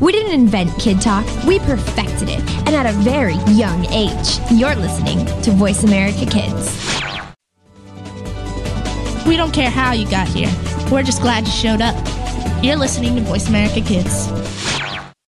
We didn't invent Kid Talk, we perfected it, and at a very young age. You're listening to Voice America Kids. We don't care how you got here, we're just glad you showed up. You're listening to Voice America Kids.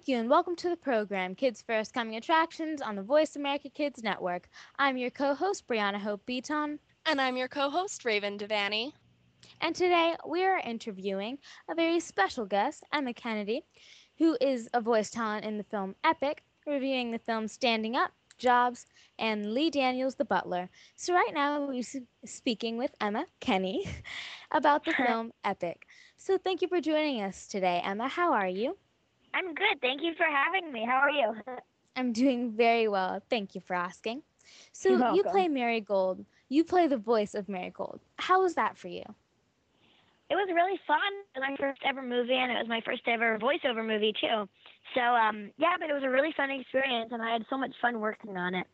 Thank you, and welcome to the program, Kids First Coming Attractions on the Voice America Kids Network. I'm your co host, Brianna Hope Beaton. And I'm your co host, Raven Devanney. And today we are interviewing a very special guest, Emma Kennedy, who is a voice talent in the film Epic, reviewing the film Standing Up, Jobs, and Lee Daniels the Butler. So, right now we're speaking with Emma Kenney about the film Epic. So, thank you for joining us today, Emma. How are you? I'm good. Thank you for having me. How are you? I'm doing very well. Thank you for asking. So you play Marigold. You play the voice of Marigold. How was that for you? It was really fun. It was my first ever movie, and it was my first ever voiceover movie too. So um, yeah, but it was a really fun experience, and I had so much fun working on it.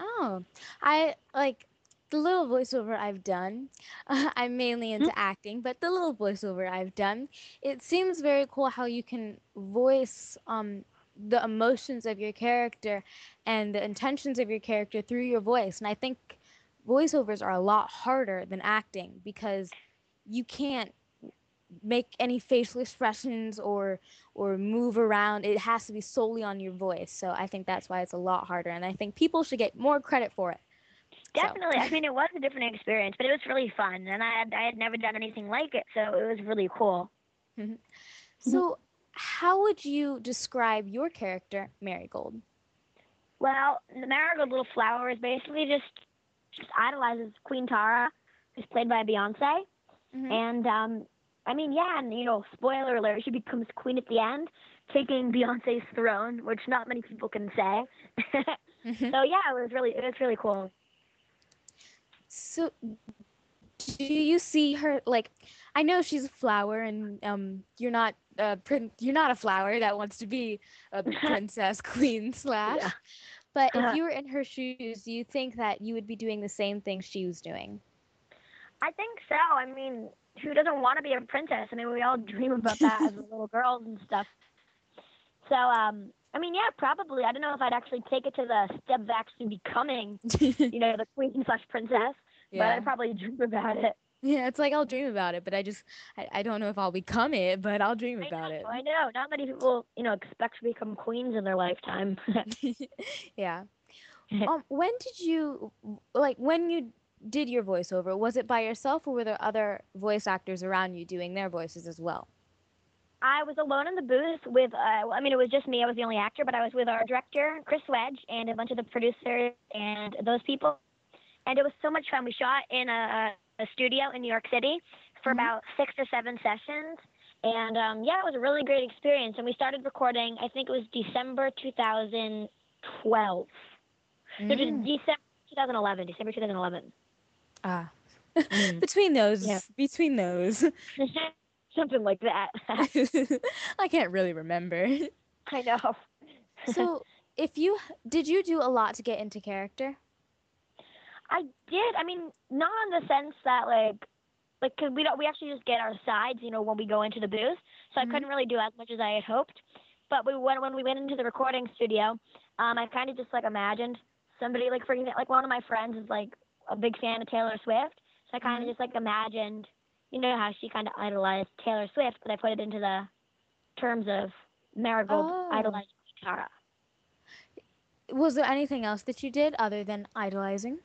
Oh, I like the little voiceover I've done. I'm mainly into acting, but the little voiceover I've done, it seems very cool how you can voice um the emotions of your character and the intentions of your character through your voice. And I think voiceovers are a lot harder than acting because you can't make any facial expressions or or move around it has to be solely on your voice so i think that's why it's a lot harder and i think people should get more credit for it So- Definitely. I mean, it was a different experience, but it was really fun, and I had I had never done anything like it, so it was really cool. so how would you describe your character marigold Well, the Marigold Little Flower is basically just just idolizes Queen Tara, who's played by Beyonce. Mhm. And um I mean, yeah, and you know, spoiler alert, she becomes queen at the end, taking Beyonce's throne, which not many people can say. so yeah, it was really it was really cool. So, do you see her like? I know she's a flower, and um, you're not a prin- You're not a flower that wants to be a princess, queen slash. Yeah. But Uh-huh. if you were in her shoes, do you think that you would be doing the same thing she was doing? I think so. I mean, who doesn't want to be a princess? I mean, we all dream about that as little girls and stuff. So, um, I mean, yeah, probably. I don't know if I'd actually take it to the step of actually becoming, you know, the queen slash princess, yeah. but I'd probably dream about it. yeah. It's like I'll dream about it, but I just I, I don't know if I'll become it, but I'll dream I about know, it. I know. Not many people, you know, expect to become queens in their lifetime. yeah. Um, when did you like when you did your voiceover? Was it by yourself, or were there other voice actors around you doing their voices as well? I was alone in the booth with, uh, I mean, it was just me. I was the only actor, but I was with our director, Chris Wedge, and a bunch of the producers and those people. And it was so much fun. We shot in a, a studio in New York City for about six or seven sessions. And um, yeah, it was a really great experience. And we started recording, I think it was December 2012. No, just Mm. December 2011. December 2011. Ah, Mm. between those, Yeah. between those, Something like that. I can't really remember. I know. So, if you did, you do a lot to get into character. I did. I mean, not in the sense that like like cause we don't we actually just get our sides, you know, when we go into the booth. So Mhm. I couldn't really do as much as I had hoped. But we when when we went into the recording studio, um, I kind of just like imagined somebody like for like one of my friends is like a big fan of Taylor Swift, so I kind of Mhm. just like imagined, you know, how she kind of idolized Taylor Swift, but I put it into the terms of Marigold Oh. idolizing Tara. Was there anything else that you did other than idolizing?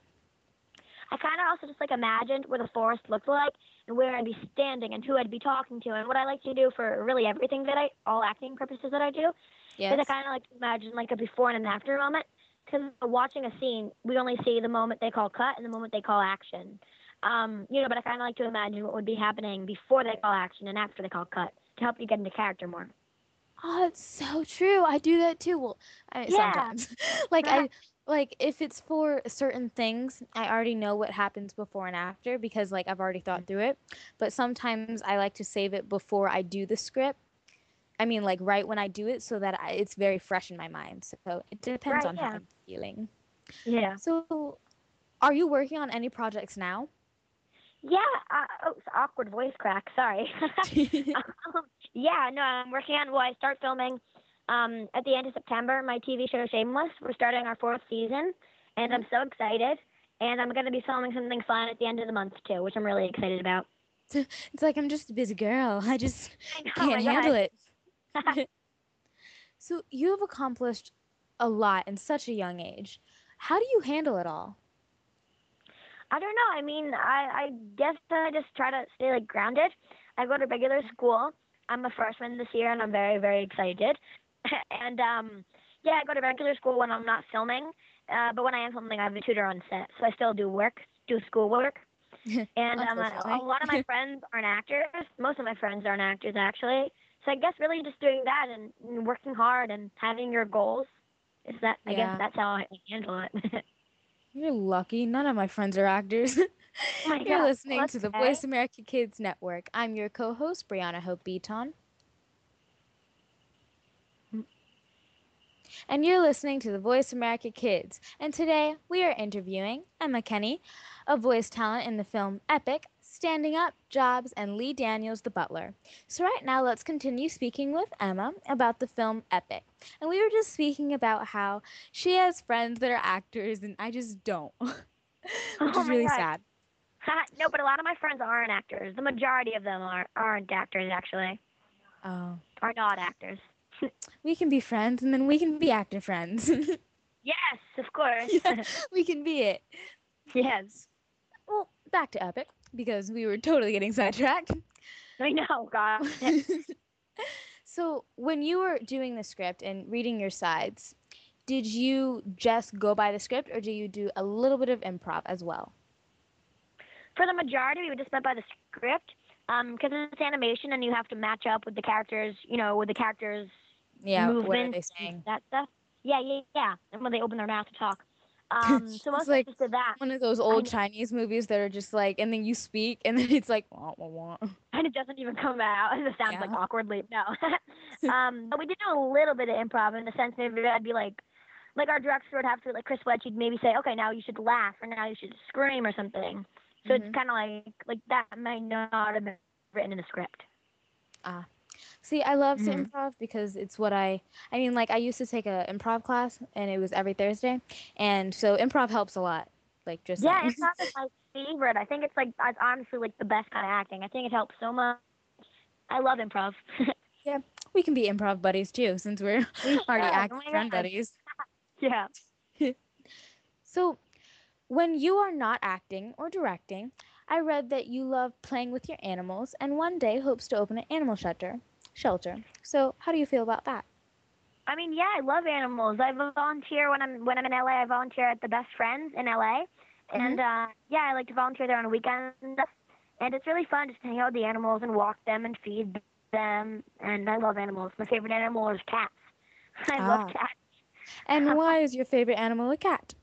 I kind of also just like imagined what the forest looked like and where I'd be standing and who I'd be talking to and what I like to do for really everything that I, all acting purposes that I do. Yes. Is I kind of like to imagine like a before and an after moment. Because watching a scene, we only see the moment they call cut and the moment they call action. Um, you know, but I kind of like to imagine what would be happening before they call action and after they call cut to help you get into character more. Oh, that's so true. I do that too. Well, I Yeah. sometimes. like I like if it's for certain things, I already know what happens before and after because like I've already thought through it. But sometimes I like to save it before I do the script. I mean, like right when I do it, so that I, it's very fresh in my mind. So it depends Right, on how. I'm feeling. Yeah. So, are you working on any projects now? Yeah. Uh, oh, awkward voice crack. Sorry. um, yeah, no, I'm working on. Well, I start filming um, at the end of September. My TV show Shameless. We're starting our fourth season, and I'm so excited. And I'm going to be filming something fun at the end of the month too, which I'm really excited about. it's like I'm just a busy girl. I just I know, can't God. handle it. so you have accomplished a lot in such a young age. How do you handle it all? I don't know. I mean, I, I guess I just try to stay like grounded. I go to regular school. I'm a freshman this year, and I'm very, very excited. and um, yeah, I go to regular school when I'm not filming. Uh, but when I am filming, I have a tutor on set, so I still do work, do schoolwork. And um, a, lot of my friends aren't actors. Most of my friends aren't actors, actually. So I guess really just doing that and, working hard and having your goals is that. I Yeah. guess that's how I handle it. You're lucky. None of my friends are actors. Oh my You're God, listening to the. Voice America Kids Network. I'm your co-host, Brianna Hope Beaton. And you're listening to the Voice America Kids. And today we are interviewing Emma Kenney, a voice talent in the film Epic, Standing Up, Jobs, and Lee Daniels the Butler. So right now let's continue speaking with Emma about the film Epic. And we were just speaking about how she has friends that are actors and I just don't. Which Oh is really God. sad. no, but a lot of my friends aren't actors. The majority of them are aren't actors actually. Oh. Are not actors. we can be friends and then we can be actor friends. Yes, of course. Yeah. we can be it. yes. Well, back to Epic because we were totally getting sidetracked. I know, God. so, when you were doing the script and reading your sides, did you just go by the script or do you do a little bit of improv as well? For the majority, we would just went by the script. Um, because it's animation and you have to match up with the characters, you know, with the characters' Yeah, movements, what are they saying? that stuff. Yeah, yeah, yeah. And when they open their mouth to talk. Um, so It's like- of us just did that, One of those old. Chinese movies that are just like, and then you speak, and then it's like, wah, wah, wah. and it doesn't even come out. And it sounds like awkwardly. No. um, but we did do a little bit of improv in the sense maybe I'd be like, like our director would have to, like Chris Wedge, he'd maybe say, okay, now you should laugh, or now you should scream, or something. So Mhm. it's kind of like, like that might not have been written in the script. See, I love to Mhm. improv because it's what I I mean like I used to take a improv class and it was every Thursday. And so improv helps a lot. Like just Yeah, saying. improv is my favorite. I think it's like, it's honestly like the best kind of acting. I think it helps so much. I love improv. Yeah. We can be improv buddies too since we're already should. acting Oh friend buddies. yeah. So when you are not acting or directing, I read that you love playing with your animals and one day hopes to open an animal shelter. Shelter. So how do you feel about that? I mean, yeah, I love animals. I volunteer when I'm when I'm in LA. I volunteer at the Best Friends in LA, and uh, yeah, I like to volunteer there on weekends and. And it's really fun just to hang out with the animals and walk them and feed them. And I love animals. My favorite animal is cats. I Ah. love cats. And why is your favorite animal a cat?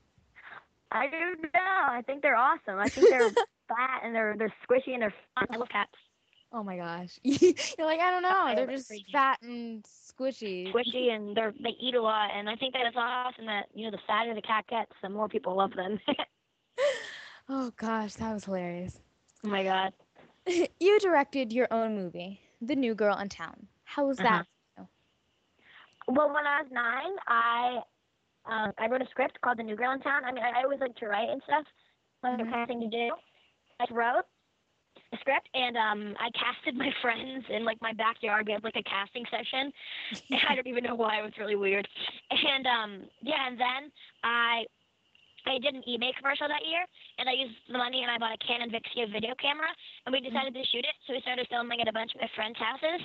I don't know. I think they're awesome. I think they're fat and they're they're squishy and they're fun. I love cats. Oh my gosh. You're like, I don't know. They're just crazy. fat and squishy. Squishy and they're they eat a lot. And I think that it's awesome that you know the fatter the cat gets, the more people love them. Oh gosh, that was hilarious. oh my god. you directed your own movie, The New Girl in Town. How was that? Well, when I was nine, I um, I wrote a script called The New Girl in Town. I mean, I, I always like to write and stuff, like Mhm. the kind of thing to do. I wrote a script and um, I casted my friends in like my backyard. We had like a casting session. I don't even know why. It was really weird. And um, yeah, and then I I did an eBay commercial that year, and I used the money and I bought a Canon Vixia video camera, and we decided to shoot it. So we started filming at a bunch of my friends' houses,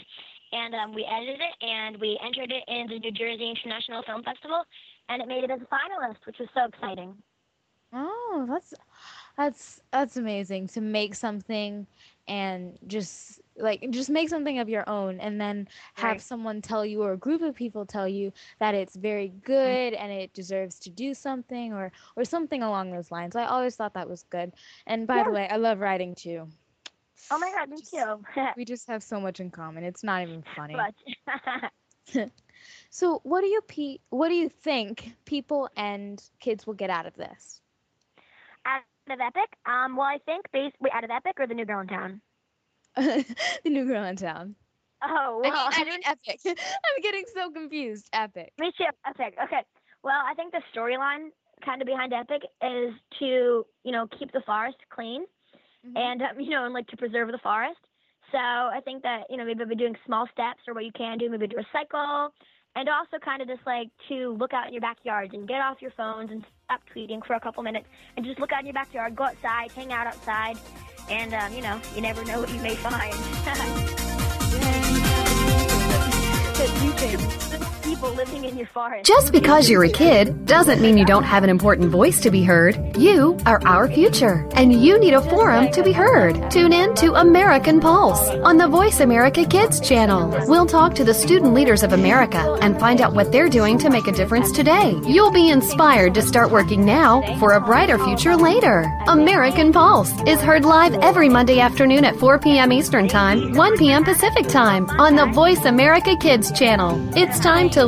and um, we edited it and we entered it in the New Jersey International Film Festival, and it made it as a finalist, which was so exciting. Oh, that's that's that's amazing to make something and just like just make something of your own and then have Right. someone tell you or a group of people tell you that it's very mm-hmm. good and it deserves to do something or or something along those lines. I always thought that was good. And by the way, I love writing too. Oh my God, me Just- too. We just have so much in common. It's not even funny. So, what do you pe- what do you think people and kids will get out of this? out of Epic, um, well, I think base wait, out of Epic or the New Girl in Town. the new girl in town. Oh I mean, I mean epic. I'm getting so confused. Epic. Me too. Epic. Okay. Well, I think the storyline kind of behind Epic is to, you know, keep the forest clean Mhm. and, um, you know, and like to preserve the forest. So I think that, you know, maybe by doing small steps or what you can do, maybe to recycle and also kind of just like to look out in your backyards and get off your phones and stop tweeting for a couple minutes and just look out in your backyard, go outside, hang out outside. And, um, you know, you never know what you may find. People living in your forest. Just because you're a kid doesn't mean you don't have an important voice to be heard. You are our future, and you need a forum to be heard. Tune in to American Pulse on the Voice America Kids channel. We'll talk to the student leaders of America and find out what they're doing to make a difference today. You'll be inspired to start working now for a brighter future later. American Pulse is heard live every Monday afternoon at 4 p.m. Eastern Time, 1 p.m. Pacific Time on the Voice America Kids channel. It's time to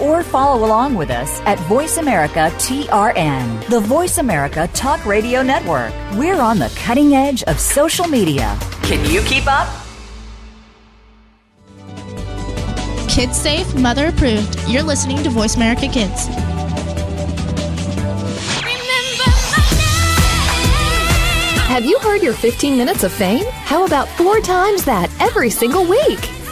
or follow along with us at Voice America TRN, the Voice America Talk Radio Network. We're on the cutting edge of social media. Can you keep up? Kids safe, mother approved. You're listening to Voice America Kids. Have you heard your 15 minutes of fame? How about four times that every single week?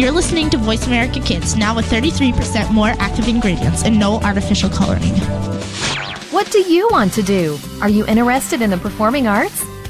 You're listening to Voice America Kids, now with 33% more active ingredients and no artificial coloring. What do you want to do? Are you interested in the performing arts?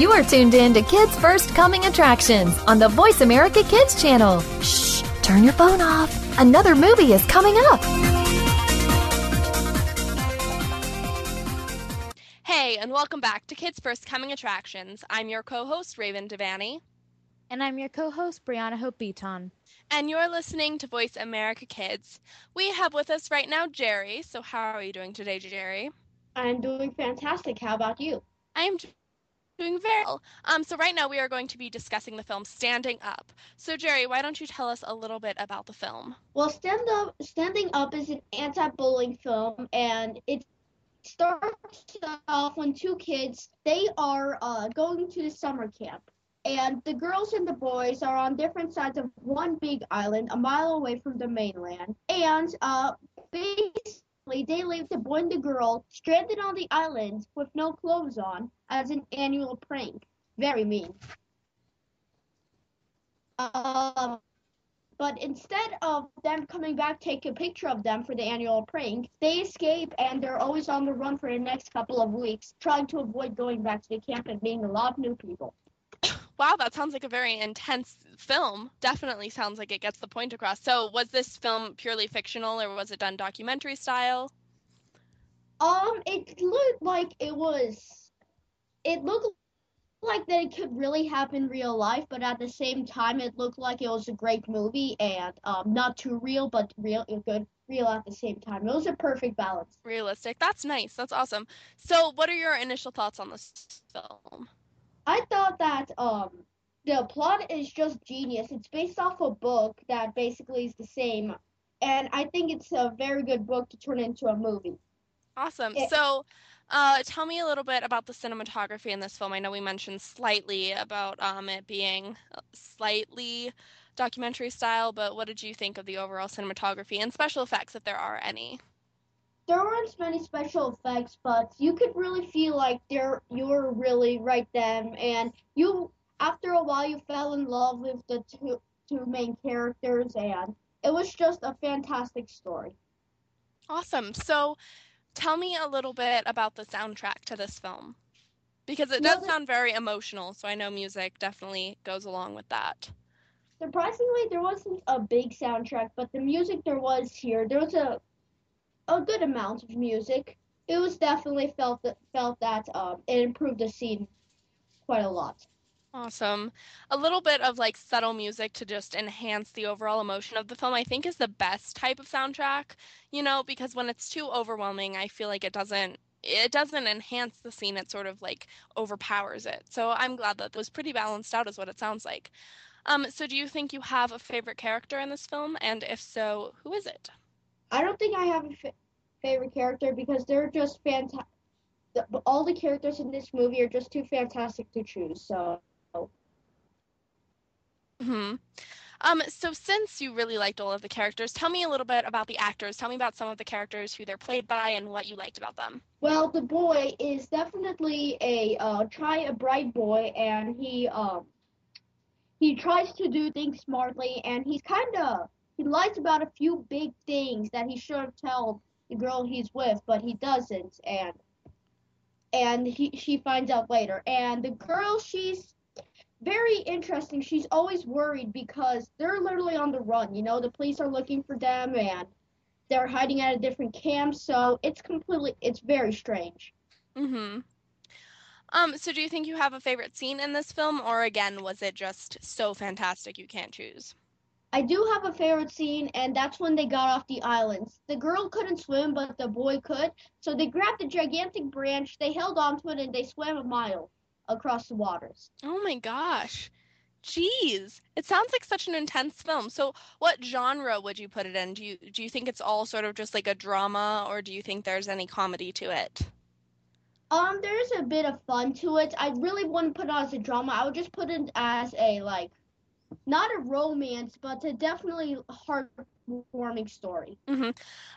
You are tuned in to Kids First Coming Attractions on the Voice America Kids channel. Shh, turn your phone off. Another movie is coming up. Hey, and welcome back to Kids First Coming Attractions. I'm your co host, Raven Devanney, And I'm your co-host Brianna Hope Beaton. and you're listening to Voice America Kids. We have with us right now Jerry. So, how are you doing today, Jerry? I'm doing fantastic. How about you? I'm Doing very well. Um, so right now we are going to be discussing the film Standing Up. So Jerry, why don't you tell us a little bit about the film? Well, Stand Up, Standing Up is an anti-bullying film, and it starts off when two kids they are uh, going to the summer camp, and the girls and the boys are on different sides of one big island, a mile away from the mainland, and uh, basically they leave the boy and the girl stranded on the island with no clothes on as an annual prank. Very mean. Um, but instead of them coming back, take a picture of them for the annual prank, they escape and they're always on the run for the next couple of weeks, trying to avoid going back to the camp and meeting a lot of new people. Wow, that sounds like a very intense film. Definitely sounds like it gets the point across. So, was this film purely fictional or was it done documentary style? Um, it looked like it was. It looked like that it could really happen in real life, but at the same time, it looked like it was a great movie and um, not too real, but real, good, real at the same time. It was a perfect balance. Realistic. That's nice. That's awesome. So, what are your initial thoughts on this film? I thought that um the plot is just genius. It's based off a book that basically is the same, and I think it's a very good book to turn into a movie. Awesome. It, so, uh, tell me a little bit about the cinematography in this film. I know we mentioned slightly about um, it being slightly documentary style, but what did you think of the overall cinematography and special effects, if there are any? There weren't many special effects, but you could really feel like they're you're really right them, and you after a while you fell in love with the two two main characters, and it was just a fantastic story. Awesome. So tell me a little bit about the soundtrack to this film because it does sound very emotional so i know music definitely goes along with that surprisingly there wasn't a big soundtrack but the music there was here there was a a good amount of music it was definitely felt that felt that um, it improved the scene quite a lot Awesome. A little bit of like subtle music to just enhance the overall emotion of the film, I think is the best type of soundtrack, you know, because when it's too overwhelming, I feel like it doesn't it doesn't enhance the scene, it sort of like overpowers it. So I'm glad that it was pretty balanced out is what it sounds like. Um, so do you think you have a favorite character in this film? And if so, who is it? I don't think I have a fa- favorite character because they're just fantastic. All the characters in this movie are just too fantastic to choose. So Hmm. Um, so since you really liked all of the characters, tell me a little bit about the actors. Tell me about some of the characters, who they're played by, and what you liked about them. Well, the boy is definitely a uh, try a bright boy, and he um he tries to do things smartly, and he's kind of he lies about a few big things that he should have told the girl he's with, but he doesn't, and and he she finds out later. And the girl, she's very interesting. She's always worried because they're literally on the run. You know, the police are looking for them and they're hiding at a different camp. So it's completely, it's very strange. Mhm. Um. So, do you think you have a favorite scene in this film, or again, was it just so fantastic you can't choose? I do have a favorite scene, and that's when they got off the islands. The girl couldn't swim, but the boy could. So they grabbed a gigantic branch, they held onto it, and they swam a mile across the waters. Oh my gosh. Jeez, it sounds like such an intense film. So, what genre would you put it in? Do you do you think it's all sort of just like a drama, or do you think there's any comedy to it? Um, there's a bit of fun to it. I really wouldn't put it as a drama. I would just put it as a like, not a romance, but a definitely heartwarming story. Mm-hmm.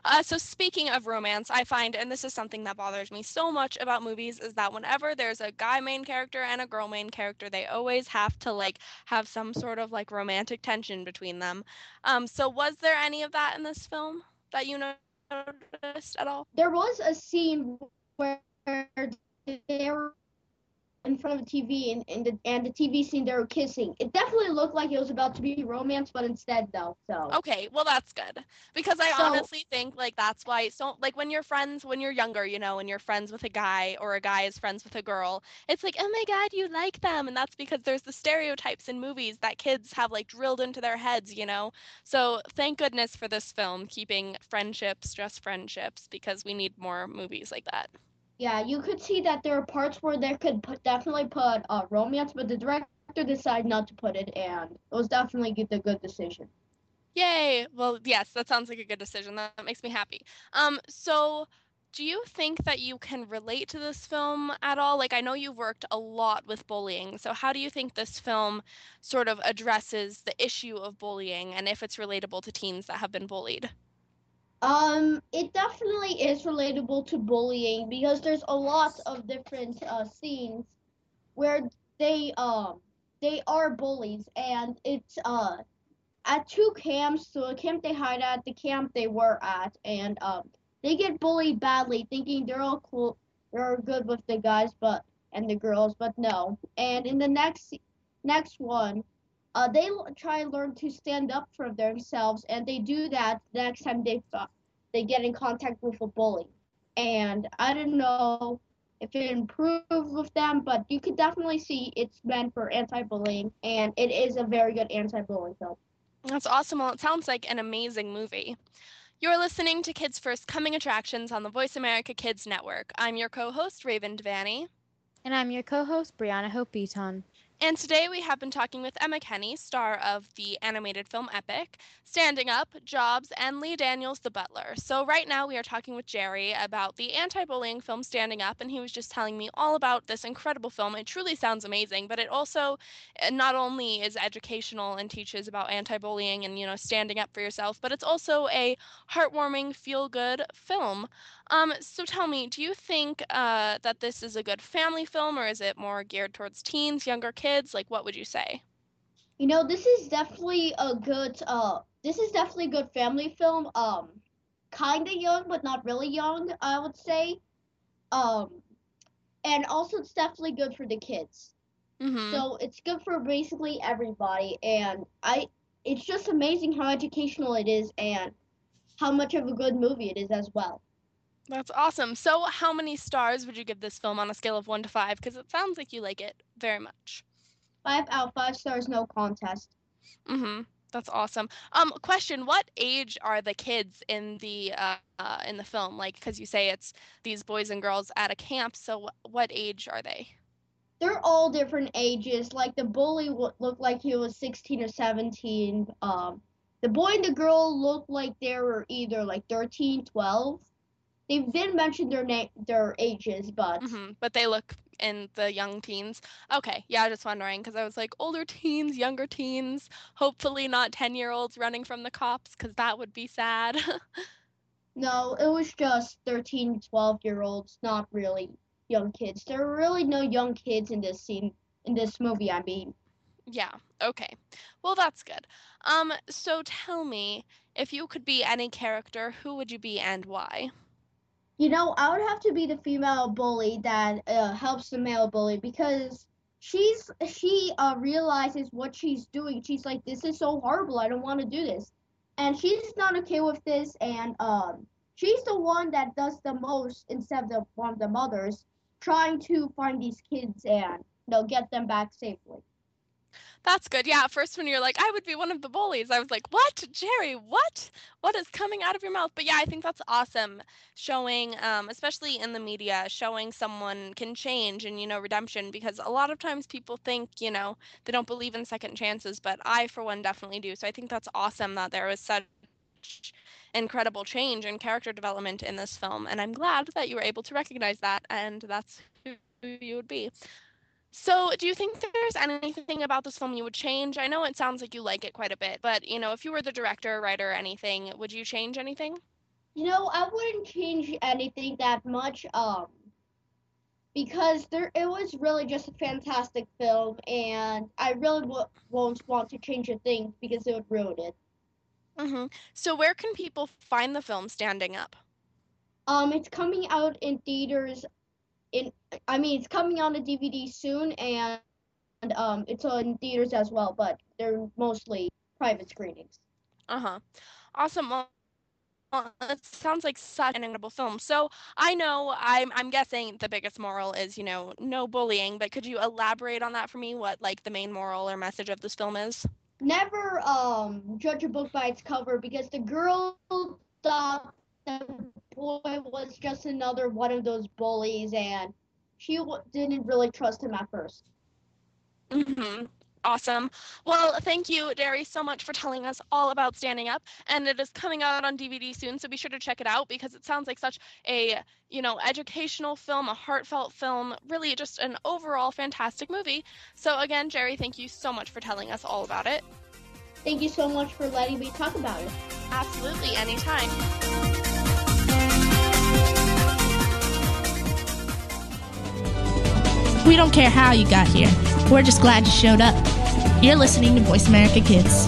Uh, so speaking of romance, I find, and this is something that bothers me so much about movies, is that whenever there's a guy main character and a girl main character, they always have to like have some sort of like romantic tension between them. Um, so was there any of that in this film that you noticed at all? There was a scene where they were in front of the TV and, and the and the TV scene they were kissing. It definitely looked like it was about to be romance, but instead though. So okay, well that's good because I so, honestly think like that's why so like when you're friends when you're younger, you know, and you're friends with a guy or a guy is friends with a girl, it's like oh my god you like them, and that's because there's the stereotypes in movies that kids have like drilled into their heads, you know. So thank goodness for this film keeping friendships just friendships because we need more movies like that. Yeah, you could see that there are parts where they could put, definitely put uh, romance, but the director decided not to put it, and it was definitely the good decision. Yay! Well, yes, that sounds like a good decision. That makes me happy. Um, so do you think that you can relate to this film at all? Like, I know you've worked a lot with bullying, so how do you think this film sort of addresses the issue of bullying and if it's relatable to teens that have been bullied? Um, it definitely is relatable to bullying because there's a lot of different uh, scenes where they um they are bullies and it's uh at two camps, so the camp they hide at, the camp they were at, and um they get bullied badly, thinking they're all cool, they're good with the guys, but and the girls, but no. And in the next next one, uh, they try and learn to stand up for themselves, and they do that the next time they they get in contact with a bully. And I don't know if it improved with them, but you could definitely see it's meant for anti-bullying, and it is a very good anti-bullying film. That's awesome. Well, it sounds like an amazing movie. You're listening to Kids First Coming Attractions on the Voice America Kids Network. I'm your co host, Raven Devanney. And I'm your co host, Brianna Hope Beaton. And today we have been talking with Emma Kenney, star of the animated film Epic, Standing Up, Jobs, and Lee Daniels, the butler. So, right now we are talking with Jerry about the anti bullying film Standing Up, and he was just telling me all about this incredible film. It truly sounds amazing, but it also eh, not only is educational and teaches about anti bullying and, you know, standing up for yourself, but it's also a heartwarming, feel good film. Um, so tell me, do you think uh, that this is a good family film, or is it more geared towards teens, younger kids? Like, what would you say? You know, this is definitely a good. Uh, this is definitely a good family film. Um, kind of young, but not really young, I would say. Um, and also it's definitely good for the kids. Mm-hmm. So it's good for basically everybody, and I. It's just amazing how educational it is, and how much of a good movie it is as well. That's awesome. So, how many stars would you give this film on a scale of one to five? Because it sounds like you like it very much. Five out of five stars, no contest. Mm-hmm. That's awesome. Um, question: What age are the kids in the uh, uh in the film? Like, because you say it's these boys and girls at a camp. So, what age are they? They're all different ages. Like the bully looked like he was 16 or 17. Um, the boy and the girl looked like they were either like 13, 12 they didn't mention their name, their ages, but mm-hmm. but they look in the young teens. Okay, yeah, just wondering because I was like older teens, younger teens. Hopefully not ten year olds running from the cops because that would be sad. no, it was just 13, 12 year olds, not really young kids. There are really no young kids in this scene in this movie. I mean. Yeah. Okay. Well, that's good. Um. So tell me, if you could be any character, who would you be and why? You know, I would have to be the female bully that uh, helps the male bully because she's she uh, realizes what she's doing. She's like, "This is so horrible. I don't want to do this," and she's not okay with this. And um, she's the one that does the most instead of one of the mothers, trying to find these kids and you know get them back safely. That's good. Yeah, first when you're like, I would be one of the bullies, I was like, what, Jerry? What? What is coming out of your mouth? But yeah, I think that's awesome. Showing, um, especially in the media, showing someone can change and you know redemption because a lot of times people think you know they don't believe in second chances, but I for one definitely do. So I think that's awesome that there was such incredible change and character development in this film, and I'm glad that you were able to recognize that, and that's who you would be. So, do you think there's anything about this film you would change? I know it sounds like you like it quite a bit, but you know, if you were the director, writer, or anything, would you change anything? You know, I wouldn't change anything that much, um, because there it was really just a fantastic film, and I really w- won't want to change a thing because it would ruin it. Mm-hmm. So, where can people find the film Standing Up? Um, it's coming out in theaters in I mean it's coming on a DVD soon and, and um it's on theaters as well, but they're mostly private screenings. Uh huh. Awesome. Well, it sounds like such an incredible film. So I know I'm I'm guessing the biggest moral is you know no bullying, but could you elaborate on that for me? What like the main moral or message of this film is? Never um judge a book by its cover because the girl thought the boy was just another one of those bullies, and she w- didn't really trust him at first. Mm-hmm. Awesome. Well, thank you, Derry, so much for telling us all about Standing Up. And it is coming out on DVD soon, so be sure to check it out because it sounds like such a, you know, educational film, a heartfelt film, really just an overall fantastic movie. So again, Jerry, thank you so much for telling us all about it. Thank you so much for letting me talk about it. Absolutely, anytime. We don't care how you got here. We're just glad you showed up. You're listening to Voice America Kids.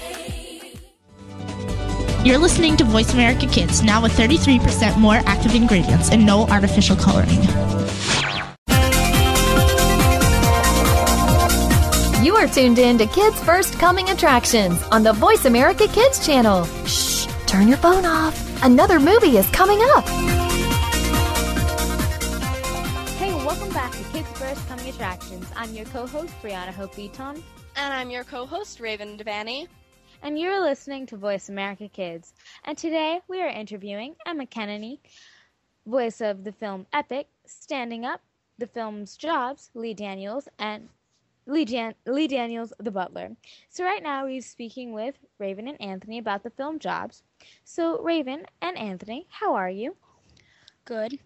You're listening to Voice America Kids, now with 33% more active ingredients and no artificial coloring. You are tuned in to Kids First Coming Attractions on the Voice America Kids channel. Shh, turn your phone off. Another movie is coming up. Hey, welcome back to Kids First Coming Attractions. I'm your co-host Brianna Hope Beaton. And I'm your co-host Raven Devanney. And you're listening to Voice America Kids. And today we are interviewing Emma Kennedy, voice of the film Epic, Standing Up, the film's Jobs, Lee Daniels, and Lee, Jan- Lee Daniels, the butler. So right now we're speaking with Raven and Anthony about the film Jobs. So Raven and Anthony, how are you? Good.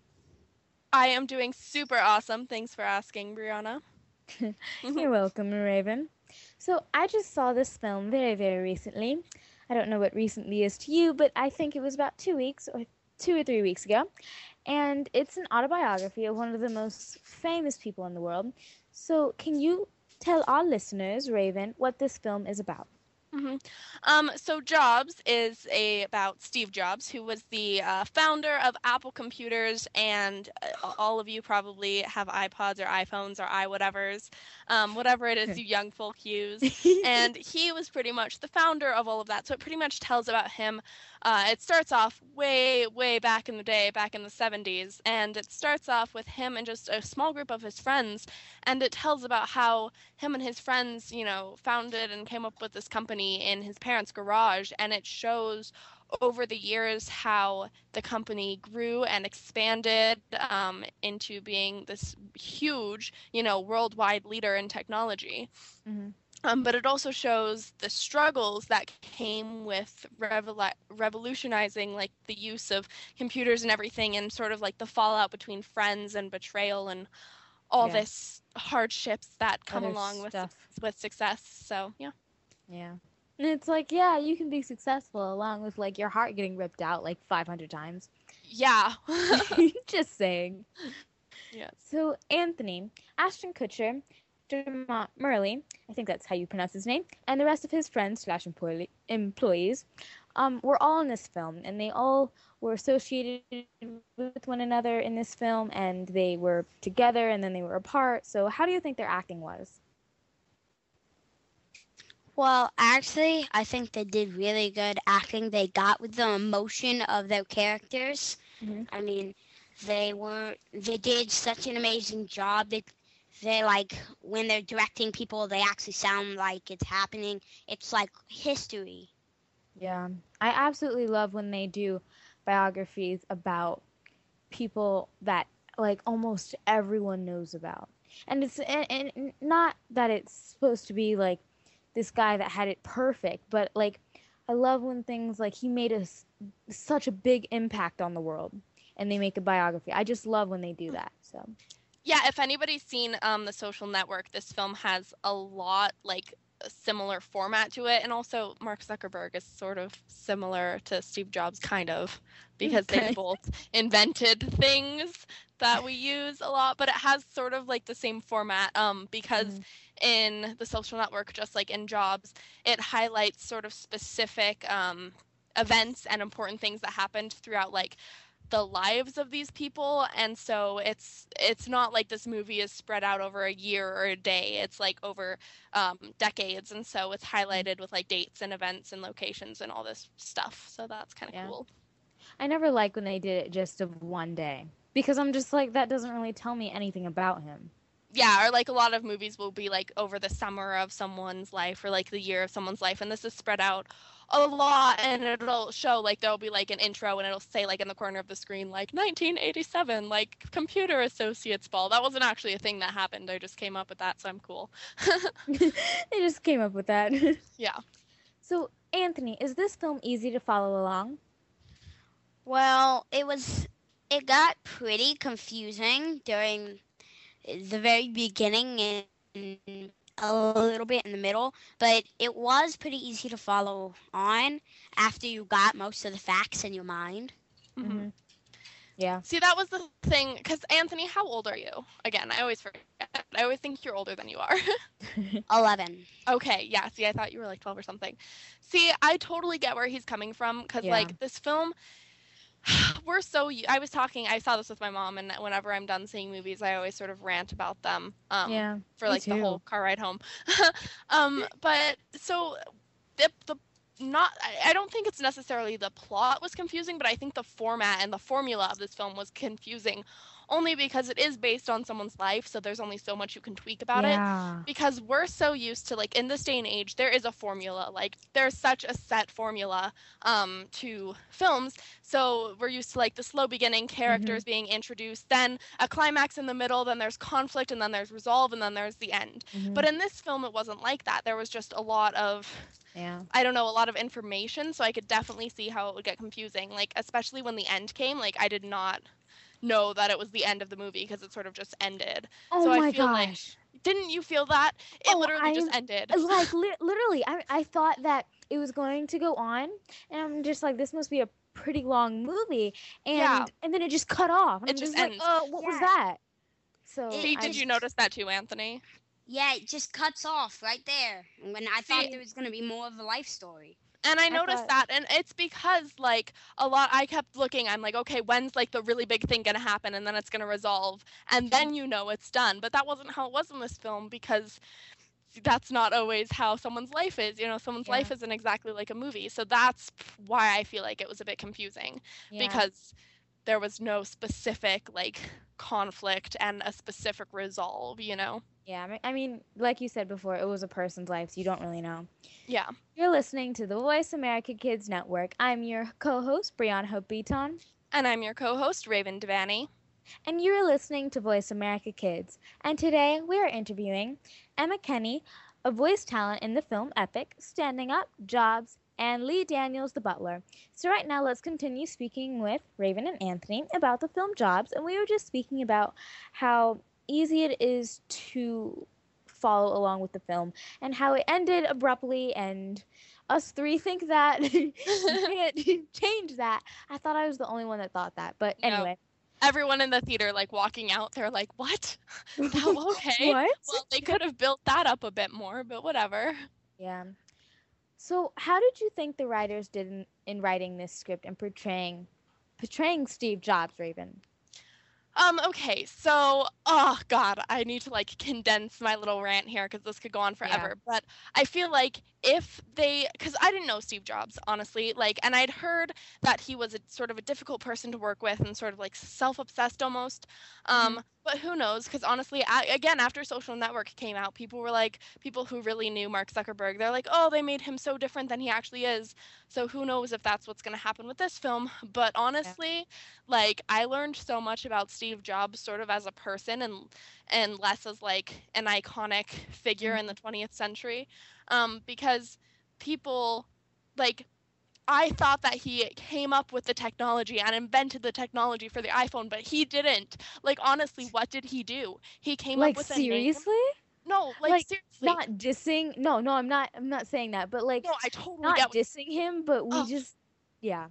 I am doing super awesome. Thanks for asking, Brianna. You're welcome, Raven. So I just saw this film very, very recently. I don't know what recently is to you, but I think it was about two weeks or two or three weeks ago. And it's an autobiography of one of the most famous people in the world. So can you tell our listeners, Raven, what this film is about? Mm-hmm. Um, so Jobs is a about Steve Jobs, who was the uh, founder of Apple Computers, and uh, all of you probably have iPods or iPhones or i whatevers, um, whatever it is you young folk use. and he was pretty much the founder of all of that. So it pretty much tells about him. Uh, it starts off way, way back in the day, back in the 70s, and it starts off with him and just a small group of his friends, and it tells about how him and his friends, you know, founded and came up with this company in his parents' garage, and it shows over the years how the company grew and expanded um, into being this huge, you know, worldwide leader in technology. Mm-hmm. Um, but it also shows the struggles that came with revol- revolutionizing like the use of computers and everything and sort of like the fallout between friends and betrayal and all Yeah. this hardships that come Other along with with success. So yeah. Yeah. And it's like, yeah, you can be successful along with like your heart getting ripped out like 500 times. Yeah. Just saying. yes. So, Anthony, Ashton Kutcher, Dermot Murley, I think that's how you pronounce his name, and the rest of his friends slash employees um, were all in this film, and they all were associated with one another in this film, and they were together, and then they were apart. So, how do you think their acting was? Well, actually, I think they did really good acting. They got with the emotion of their characters. I mean, they were they did such an amazing job. They they like when they're directing people, they actually sound like it's happening. It's like history. Yeah, I absolutely love when they do biographies about people that like almost everyone knows about. And it's and, and not that it's supposed to be like this guy that had it perfect, but like I love when things like he made us such a big impact on the world and they make a biography. I just love when they do that. So, Yeah, if anybody's seen um, the Social Network, this film has a lot like a similar format to it, and also Mark Zuckerberg is sort of similar to Steve Jobs, kind of, because Okay. they both invented things that we use a lot. But it has sort of like the same format, um, because in the Social Network, just like in Jobs, it highlights sort of specific um, events and important things that happened throughout like the lives of these people and so it's it's not like this movie is spread out over a year or a day it's like over um, decades and so it's highlighted with like dates and events and locations and all this stuff so that's kind of Yeah. cool I never like when they did it just of one day because I'm just like that doesn't really tell me anything about him. yeah or like a lot of movies will be like over the summer of someone's life or like the year of someone's life and this is spread out a lot and it'll show like there'll be like an intro and it'll say like in the corner of the screen like 1987 like computer associates ball that wasn't actually a thing that happened i just came up with that so i'm cool they just came up with that. yeah so, Anthony, is this film easy to follow along? Well, it was it got pretty confusing during the very beginning and a little bit in the middle, but it was pretty easy to follow on after you got most of the facts in your mind. Mm-hmm. Yeah. See, that was the thing. Because Anthony, how old are you? Again, I always forget. I always think you're older than you are. 11. okay, yeah. See, I thought you were like 12 or something. See, I totally get where he's coming from. Because Yeah. like this film, we're so. i was talking. I saw this with my mom, and whenever I'm done seeing movies, I always sort of rant about them. Um, Yeah, For like the whole car ride home. um, but so the the not I- I don't think it's necessarily the plot was confusing, but I think the format and the formula of this film was confusing only because it is based on someone's life, so there's only so much you can tweak about Yeah. it. Because we're so used to like in this day and age, there is a formula. Like there's such a set formula um, to films. So we're used to like the slow beginning, characters being introduced, then a climax in the middle, then there's conflict, and then there's resolve, and then there's the end. Mhm. But in this film, it wasn't like that. There was just a lot of Yeah. I don't know, a lot of information, so I could definitely see how it would get confusing. Like, especially when the end came, like, I did not know that it was the end of the movie because it sort of just ended. Oh so my I feel like, gosh. didn't you feel that? It Oh, literally just I- ended. like li- literally, I I thought that it was going to go on, and I'm just like, this must be a pretty long movie, and Yeah. and then it just cut off. and It I'm just like, ends. oh, what was that? So See, I did you notice that too, Anthony? Yeah, it just cuts off right there. When I See- thought there was going to be more of a life story. And I I noticed thought- that, and it's because like a lot. I kept looking. I'm like, okay, when's like the really big thing gonna happen, and then it's gonna resolve, and then you know it's done. But that wasn't how it was in this film because that's not always how someone's life is. You know, someone's life isn't exactly like a movie. So that's why I feel like it was a bit confusing Yeah. because there was no specific like conflict and a specific resolve. You know? Yeah, I mean- like you said before, it was a person's life, so you don't really know. Yeah. You're listening to the Voice America Kids Network. I'm your co-host, Brianna Hope Beaton. And I'm your co-host Raven Devaney. And you're listening to Voice America Kids. And today we are interviewing Emma Kenney, a voice talent in the film Epic, Standing Up, Jobs, and Lee Daniels, the butler. So, right now, let's continue speaking with Raven and Anthony about the film Jobs. And we were just speaking about how easy it is to follow along with the film and how it ended abruptly and us three think that you can't change that. I thought I was the only one that thought that, but No. anyway. Everyone in the theater, like walking out, they're like, "What? Okay. What? Well, they could have built that up a bit more, but whatever." Yeah. So, how did you think the writers did in, in writing this script and portraying portraying Steve Jobs, Raven? Um, okay, so oh god, I need to like condense my little rant here because this could go on forever. But I feel like if they because I didn't know Steve Jobs, honestly, like and I'd heard that he was a sort of a difficult person to work with and sort of like self-obsessed almost. Um, but who knows? Because honestly, I, again, after Social Network came out, people were like, people who really knew Mark Zuckerberg, they're like, oh, they made him so different than he actually is. So who knows if that's what's going to happen with this film? But honestly, like I learned so much about Steve Jobs sort of as a person and and less as like an iconic figure in the 20th century um, because people like I thought that he came up with the technology and invented the technology for the iPhone, but he didn't. Like honestly, what did he do? He came like up with seriously? No, like, seriously. Not dissing. No, no, I'm not. I'm not saying that. But like, No, I totally not dissing him. But we Oh. just, yeah.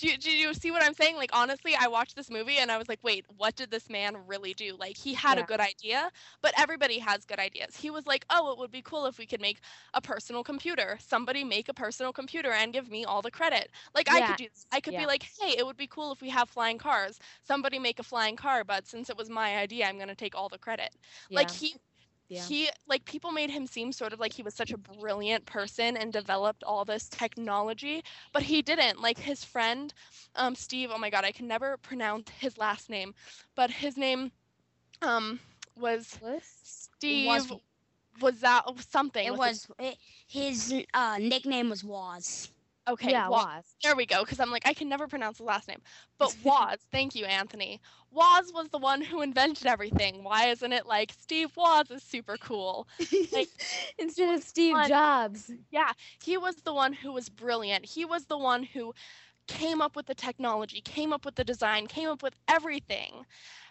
Do you, do you see what I'm saying? Like honestly, I watched this movie and I was like, wait, what did this man really do? Like he had Yeah. a good idea, but everybody has good ideas. He was like, oh, it would be cool if we could make a personal computer. Somebody make a personal computer and give me all the credit. Like I could do this. I could Yeah. be like, hey, it would be cool if we have flying cars. Somebody make a flying car, but since it was my idea, I'm gonna take all the credit. Like he Yeah. he like people made him seem sort of like he was such a brilliant person and developed all this technology but he didn't like his friend um steve oh my god i can never pronounce his last name but his name um was steve Was- was that something It with was it, his uh, nickname was Woz. Okay, Yeah. There we go. Because I'm like, I can never pronounce the last name. But Woz, thank you, Anthony. Woz was the one who invented everything. Why isn't it like Steve Woz is super cool? Like, Instead of Steve one- Jobs. yeah, he was the one who was brilliant. He was the one who came up with the technology, came up with the design, came up with everything.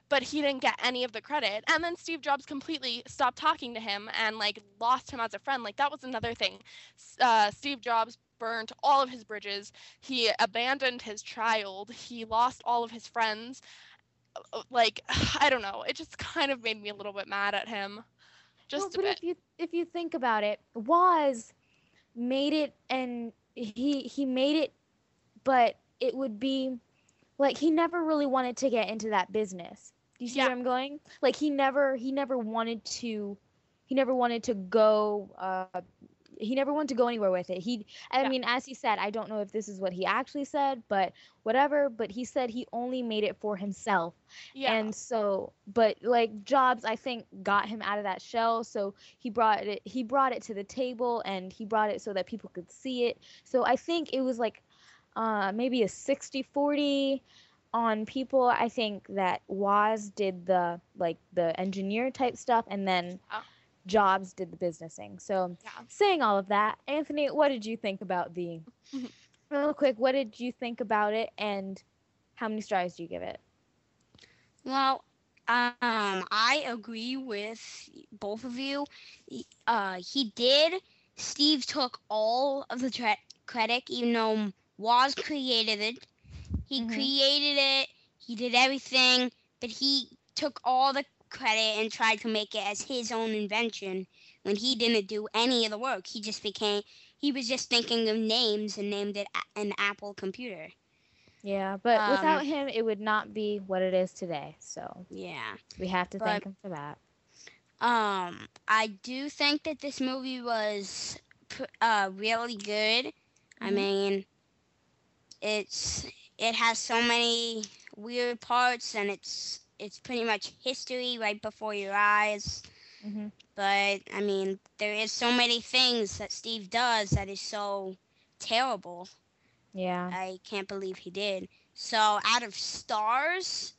But he didn't get any of the credit. And then Steve Jobs completely stopped talking to him and like lost him as a friend. Like that was another thing. Uh, Steve Jobs burned all of his bridges. He abandoned his child. He lost all of his friends. Uh, Like I don't know. It just kind of made me a little bit mad at him. Just a but bit. if you if you think about it, Woz made it and he he made it, but it would be like he never really wanted to get into that business. Do you see where I'm going? Like he never he never wanted to he never wanted to go uh he never wanted to go anywhere with it. He I mean as he said, I don't know if this is what he actually said, but whatever, but he said he only made it for himself. Yeah. And so, but like Jobs, I think got him out of that shell. So he brought it. He brought it to the table, and he brought it so that people could see it. So I think it was like uh, maybe a 60-40 on people. I think that Woz did the like the engineer type stuff, and then Jobs did the businessing. So saying all of that, Anthony, what did you think about the? Real quick, what did you think about it, and how many stars do you give it? Well, um, I agree with both of you. He- Uh, he did. Steve took all of the tre- credit, even though Woz created it. He created it. He did everything, but he took all the credit and tried to make it as his own invention when he didn't do any of the work. He just became. He was just thinking of names and named it an Apple computer. Yeah, but Um, without him, it would not be what it is today. So Yeah. we have to But- thank him for that. Um, I do think that this movie was uh really good. I Mhm. mean, it's it has so many weird parts, and it's it's pretty much history right before your eyes. Mm-hmm. But I mean, there is so many things that Steve does that is so terrible. Yeah. I can't believe he did. So out of stars,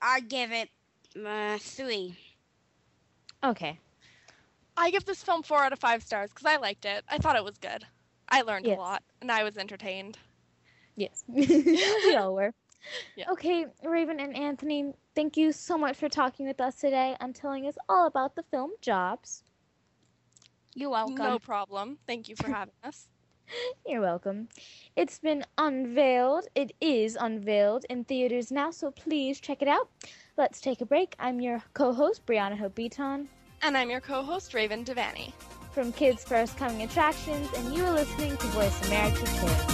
I give it uh, three. Okay. I give this film four out of five stars because I liked it. I thought it was good. I learned Yes. a lot and I was entertained. Yes. we all were. Yeah. Okay, Raven and Anthony, thank you so much for talking with us today and telling us all about the film Jobs. You're welcome. No problem. Thank you for having us. You're welcome. It's been unveiled. It is unveiled in theaters now, so please check it out. Let's take a break. I'm your co-host Brianna Hope Beaton And I'm your co-host Raven Devani. from Kids First Coming Attractions, and you are listening to Voice America Kids.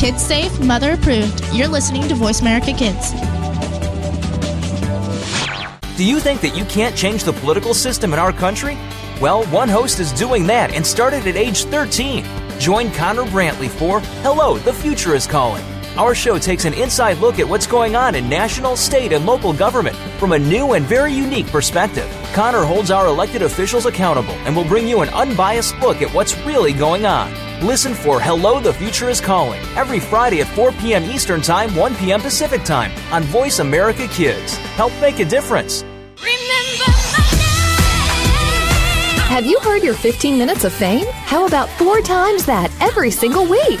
Kids safe, mother approved. You're listening to Voice America Kids. Do you think that you can't change the political system in our country? Well, one host is doing that and started at age 13. Join Connor Brantley for Hello, the Future is Calling. Our show takes an inside look at what's going on in national, state, and local government from a new and very unique perspective. Connor holds our elected officials accountable and will bring you an unbiased look at what's really going on. Listen for Hello, the Future is Calling every Friday at 4 p.m. Eastern Time, 1 p.m. Pacific Time on Voice America Kids. Help make a difference. Have you heard your 15 minutes of fame? How about four times that every single week?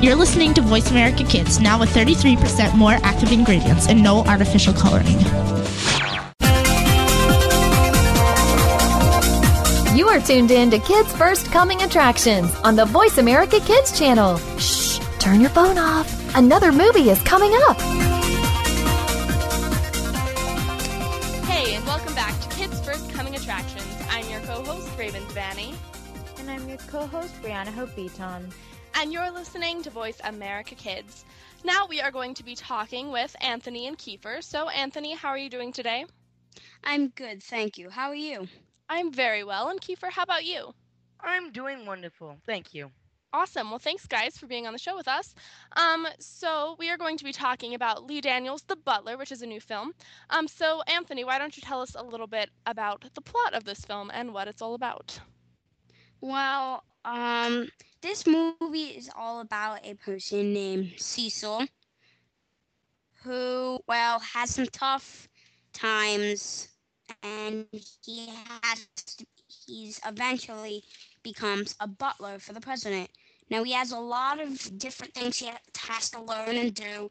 You're listening to Voice America Kids, now with 33% more active ingredients and no artificial coloring. You are tuned in to Kids First Coming Attractions on the Voice America Kids channel. Shh, turn your phone off. Another movie is coming up. Hey, and welcome back to Kids First Coming Attractions. I'm your co-host Raven Devani. And I'm your co-host Brianna Hope Beaton. And you're listening to Voice America Kids. Now we are going to be talking with Anthony and Kiefer. So, Anthony, how are you doing today? I'm good, thank you. How are you? I'm very well. And Kiefer, how about you? I'm doing wonderful. Thank you. Awesome. Well, thanks, guys, for being on the show with us. Um, so we are going to be talking about Lee Daniels' The Butler, which is a new film. Um, so Anthony, why don't you tell us a little bit about the plot of this film and what it's all about? Well, um, this movie is all about a person named Cecil who, well, has some tough times and he has to, he's eventually becomes a butler for the president. Now he has a lot of different things he has to learn and do.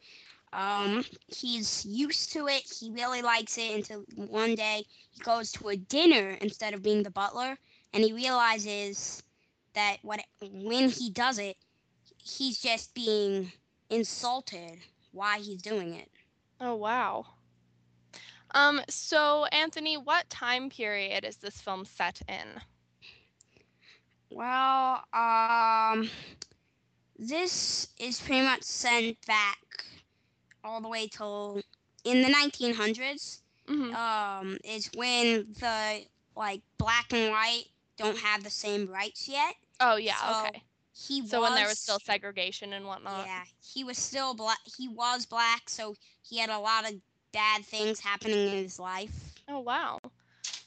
Um, he's used to it. He really likes it until one day he goes to a dinner instead of being the butler, and he realizes that what when he does it, he's just being insulted why he's doing it. Oh wow. Um, so Anthony, what time period is this film set in? Well, um, this is pretty much sent back all the way till in the 1900s. Um, is when the like black and white don't have the same rights yet. Oh yeah, So okay. He so when there was was- still segregation and whatnot. Yeah, he was still black. He was black, so he had a lot of bad things happening in his life. Oh wow.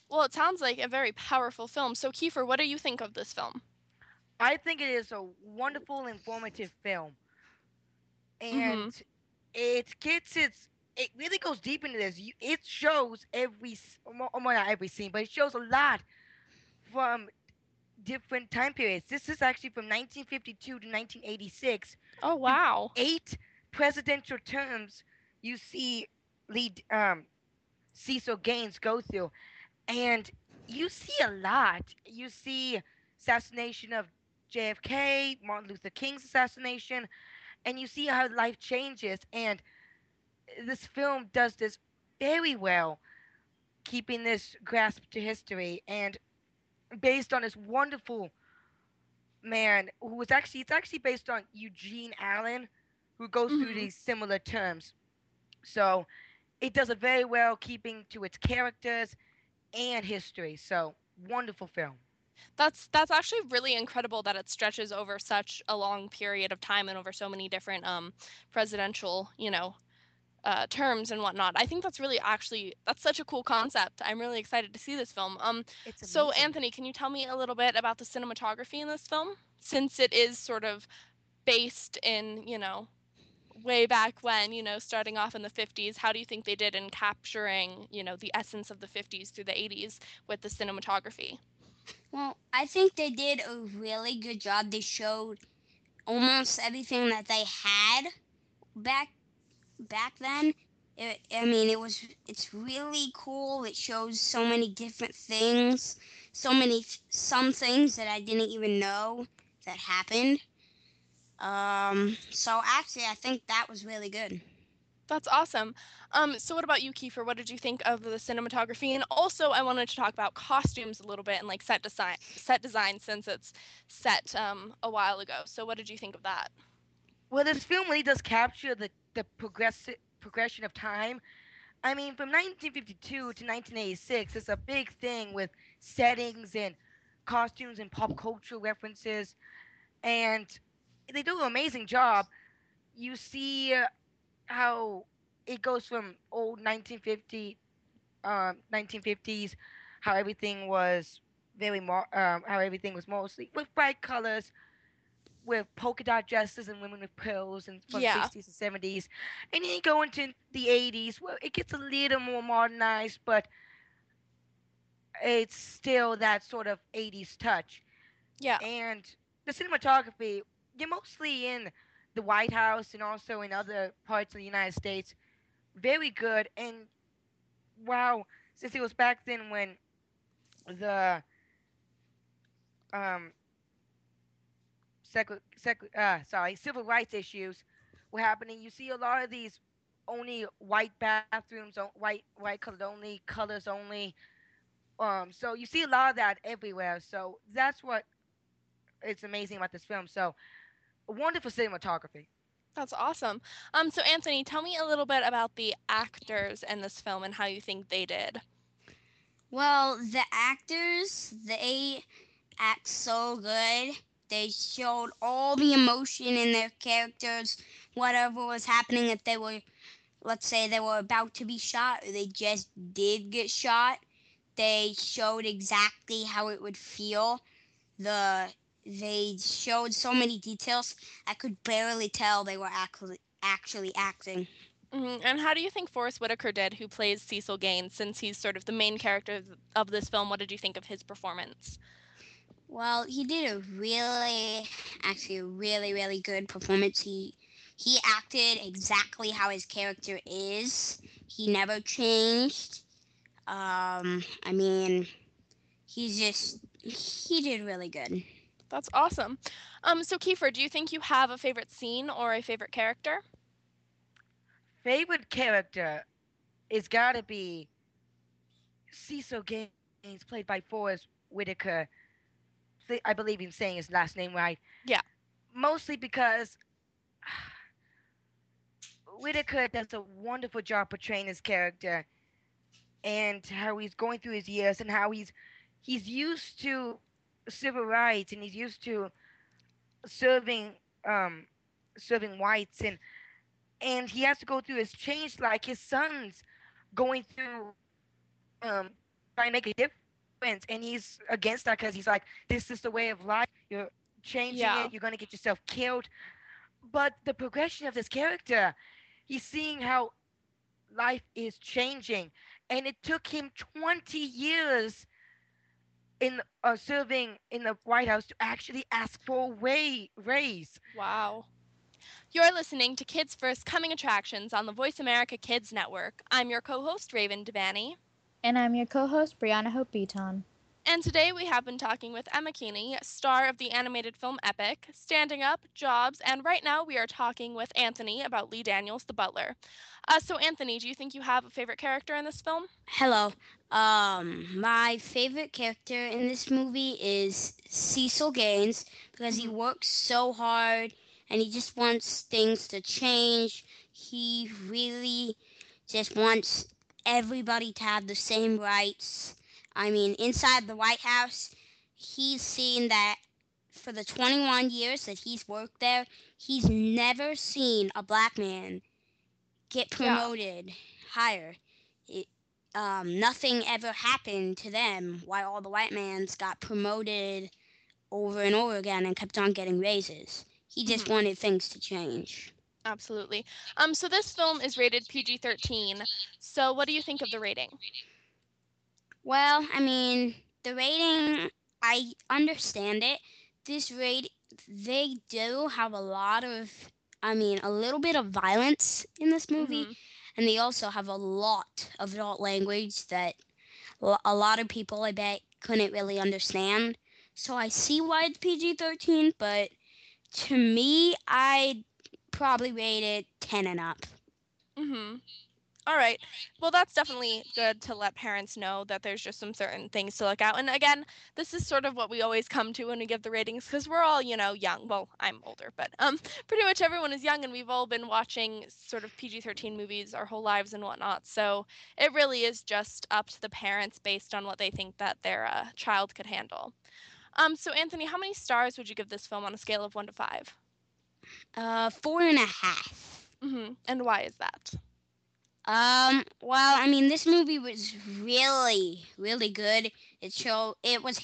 Well, it sounds like a very powerful film. So Kiefer, what do you think of this film? I think it is a wonderful, informative film. Mm-hmm. and it gets its. It really goes deep into this. You, it shows every, s- well, well, not every scene, but it shows a lot from different time periods. This is actually from 1952 to 1986. Oh wow! Eight presidential terms you see lead um, Cecil Gaines go through, and you see a lot. You see assassination of JFK, Martin Luther King's assassination, and you see how life changes. And this film does this very well, keeping this grasp to history and based on this wonderful man who was actually it's actually based on Eugene Allen, who goes through Mhm. these similar terms. So it does it very well, keeping to its characters and history. So wonderful film. That's that's actually really incredible that it stretches over such a long period of time and over so many different um presidential, you know, uh, terms and whatnot. I think that's really actually that's such a cool concept. I'm really excited to see this film. Um, so. Anthony, can you tell me a little bit about the cinematography in this film, since it is sort of based in, you know, way back when, you know, starting off in the 50s. How do you think they did in capturing, you know, the essence of the 50s through the 80s with the cinematography? Well, I think they did a really good job. They showed almost everything that they had back back then. It, I mean, it was it's really cool. It shows so many different things, so many some things that I didn't even know that happened. Um, so actually, I think that was really good. That's awesome. Um, so what about you, Kiefer? What did you think of the cinematography? And also, I wanted to talk about costumes a little bit and like set design, set design since it's set um, a while ago. So what did you think of that? Well, this film really does capture the the progressive progression of time. I mean, from 1952 to 1986, it's a big thing with settings and costumes and pop culture references, and they do an amazing job. You see uh, how it goes from old 1950, um, 1950s, how everything was very um, how everything was mostly with bright colors, with polka dot dresses and women with pearls and from Yeah. 60s and 70s. And then you go into the 80s where it gets a little more modernized, but it's still that sort of 80s touch. Yeah. And the cinematography, you're mostly in the White House and also in other parts of the United States. Very good. And wow, since it was back then when the um secu- secu- uh, sorry, civil rights issues were happening. You see a lot of these only white bathrooms, white white colored only, colors only. Um, so you see a lot of that everywhere. So that's what it's amazing about this film. So wonderful cinematography. That's awesome. Um, so Anthony, tell me a little bit about the actors in this film and how you think they did. Well, the actors, they act so good. They showed all the emotion in their characters, whatever was happening, if they were, let's say, they were about to be shot or they just did get shot. They showed exactly how it would feel. The they showed so many details I could barely tell they were actually actually acting. hmm And how do you think Forest Whitaker did, who plays Cecil Gaines, since he's sort of the main character of this film? What did you think of his performance? Well, he did a really, actually, a really, really good performance. He he acted exactly how his character is. He never changed. Um, I mean, he's just he did really good. That's awesome. Um, so Kiefer, do you think you have a favorite scene or a favorite character? Favorite character is gotta be Cecil Gaines, played by Forest Whitaker. Th- I believe I'm saying his last name right. Yeah. Mostly because Whitaker does a wonderful job portraying his character and how he's going through his years and how he's he's used to civil rights and he's used to serving um serving whites and and he has to go through his change like his son's going through um trying to make a difference and he's against that because he's like this is the way of life you're changing Yeah. it you're going to get yourself killed but the progression of this character, he's seeing how life is changing, and it took him 20 years in uh, serving in the White House to actually ask for a raise. Wow. You're listening to Kids First Coming Attractions on the Voice America Kids Network. I'm your co host, Raven Devanney. And I'm your co host, Brianna Hope Beaton. And today we have been talking with Emma Kenney, star of the animated film Epic, Standing Up, Jobs, and right now we are talking with Anthony about Lee Daniels, the butler. Uh, so, Anthony, do you think you have a favorite character in this film? Hello. Um, my favorite character in this movie is Cecil Gaines because he works so hard and he just wants things to change. He really just wants everybody to have the same rights. I mean, inside the White House, he's seen that for the 21 years that he's worked there, he's never seen a black man get promoted yeah. higher. It, um, nothing ever happened to them while all the white mans got promoted over and over again and kept on getting raises. He just mm-hmm. wanted things to change. Absolutely. Um, so this film is rated PG-13. So what do you think of the rating? Well, I mean, the rating, I understand it. This rate, they do have a lot of, I mean, a little bit of violence in this movie, mm-hmm. and they also have a lot of adult language that a lot of people, I bet, couldn't really understand. So I see why it's PG 13, but to me, I'd probably rate it 10 and up. Mm-hmm. All right. Well, that's definitely good to let parents know that there's just some certain things to look out. And again, this is sort of what we always come to when we give the ratings because we're all, you know, young. Well, I'm older, but um, pretty much everyone is young, and we've all been watching sort of PG-13 movies our whole lives and whatnot. So it really is just up to the parents based on what they think that their uh, child could handle. Um, so Anthony, how many stars would you give this film on a scale of one to five? Uh, four and a half. Mm-hmm. And why is that? Um, well, I mean, this movie was really, really good. It showed it was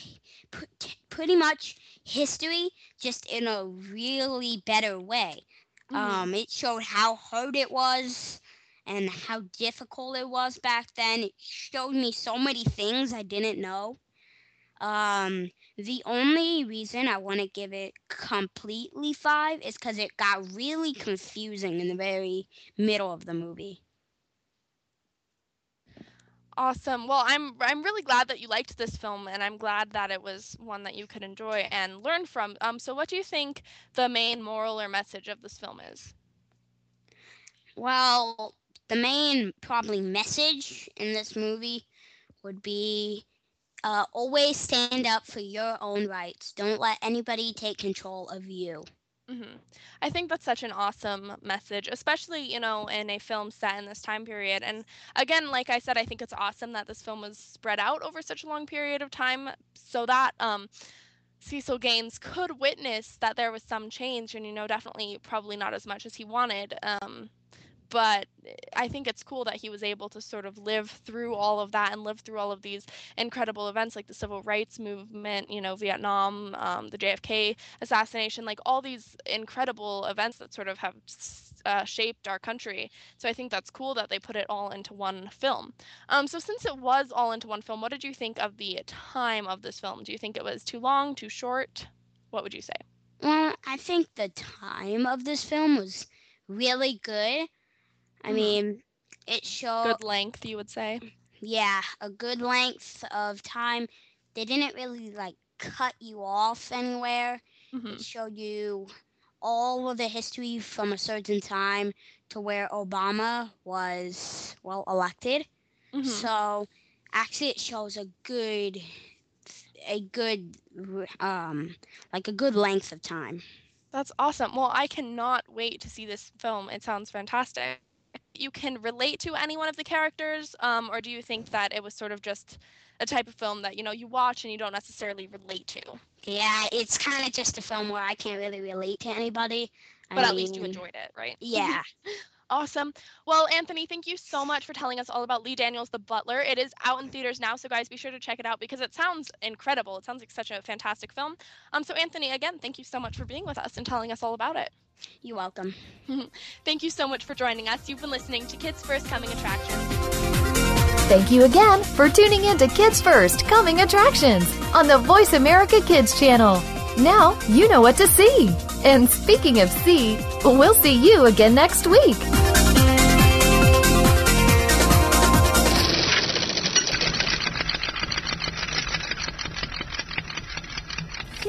pretty much history, just in a really better way. Mm-hmm. Um, it showed how hard it was and how difficult it was back then. It showed me so many things I didn't know. Um, the only reason I want to give it completely five is because it got really confusing in the very middle of the movie. Awesome. Well, I'm I'm really glad that you liked this film, and I'm glad that it was one that you could enjoy and learn from. Um, so, what do you think the main moral or message of this film is? Well, the main probably message in this movie would be uh, always stand up for your own rights. Don't let anybody take control of you. Mm-hmm. I think that's such an awesome message, especially, you know, in a film set in this time period. And again, like I said, I think it's awesome that this film was spread out over such a long period of time so that um, Cecil Gaines could witness that there was some change and, you know, definitely probably not as much as he wanted. Um, but I think it's cool that he was able to sort of live through all of that and live through all of these incredible events like the civil rights movement, you know, Vietnam, um, the JFK assassination, like all these incredible events that sort of have uh, shaped our country. So I think that's cool that they put it all into one film. Um, so since it was all into one film, what did you think of the time of this film? Do you think it was too long, too short? What would you say? Well, I think the time of this film was really good. I mm-hmm. mean, it showed good length, you would say. Yeah, a good length of time. They didn't really like cut you off anywhere. Mm-hmm. It showed you all of the history from a certain time to where Obama was well elected. Mm-hmm. So actually, it shows a good, a good, um, like a good length of time. That's awesome. Well, I cannot wait to see this film. It sounds fantastic you can relate to any one of the characters, um, or do you think that it was sort of just a type of film that you know you watch and you don't necessarily relate to? Yeah, it's kind of just a film where I can't really relate to anybody. But I at mean, least you enjoyed it, right? Yeah. Awesome. Well, Anthony, thank you so much for telling us all about Lee Daniels the Butler. It is out in theaters now, so guys, be sure to check it out because it sounds incredible. It sounds like such a fantastic film. Um, so Anthony, again, thank you so much for being with us and telling us all about it. You're welcome. Thank you so much for joining us. You've been listening to Kids First Coming Attractions. Thank you again for tuning in to Kids First Coming Attractions on the Voice America Kids channel. Now you know what to see. And speaking of see, we'll see you again next week.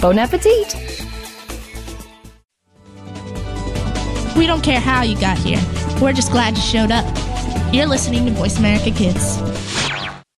Bon appetit! We don't care how you got here. We're just glad you showed up. You're listening to Voice America Kids.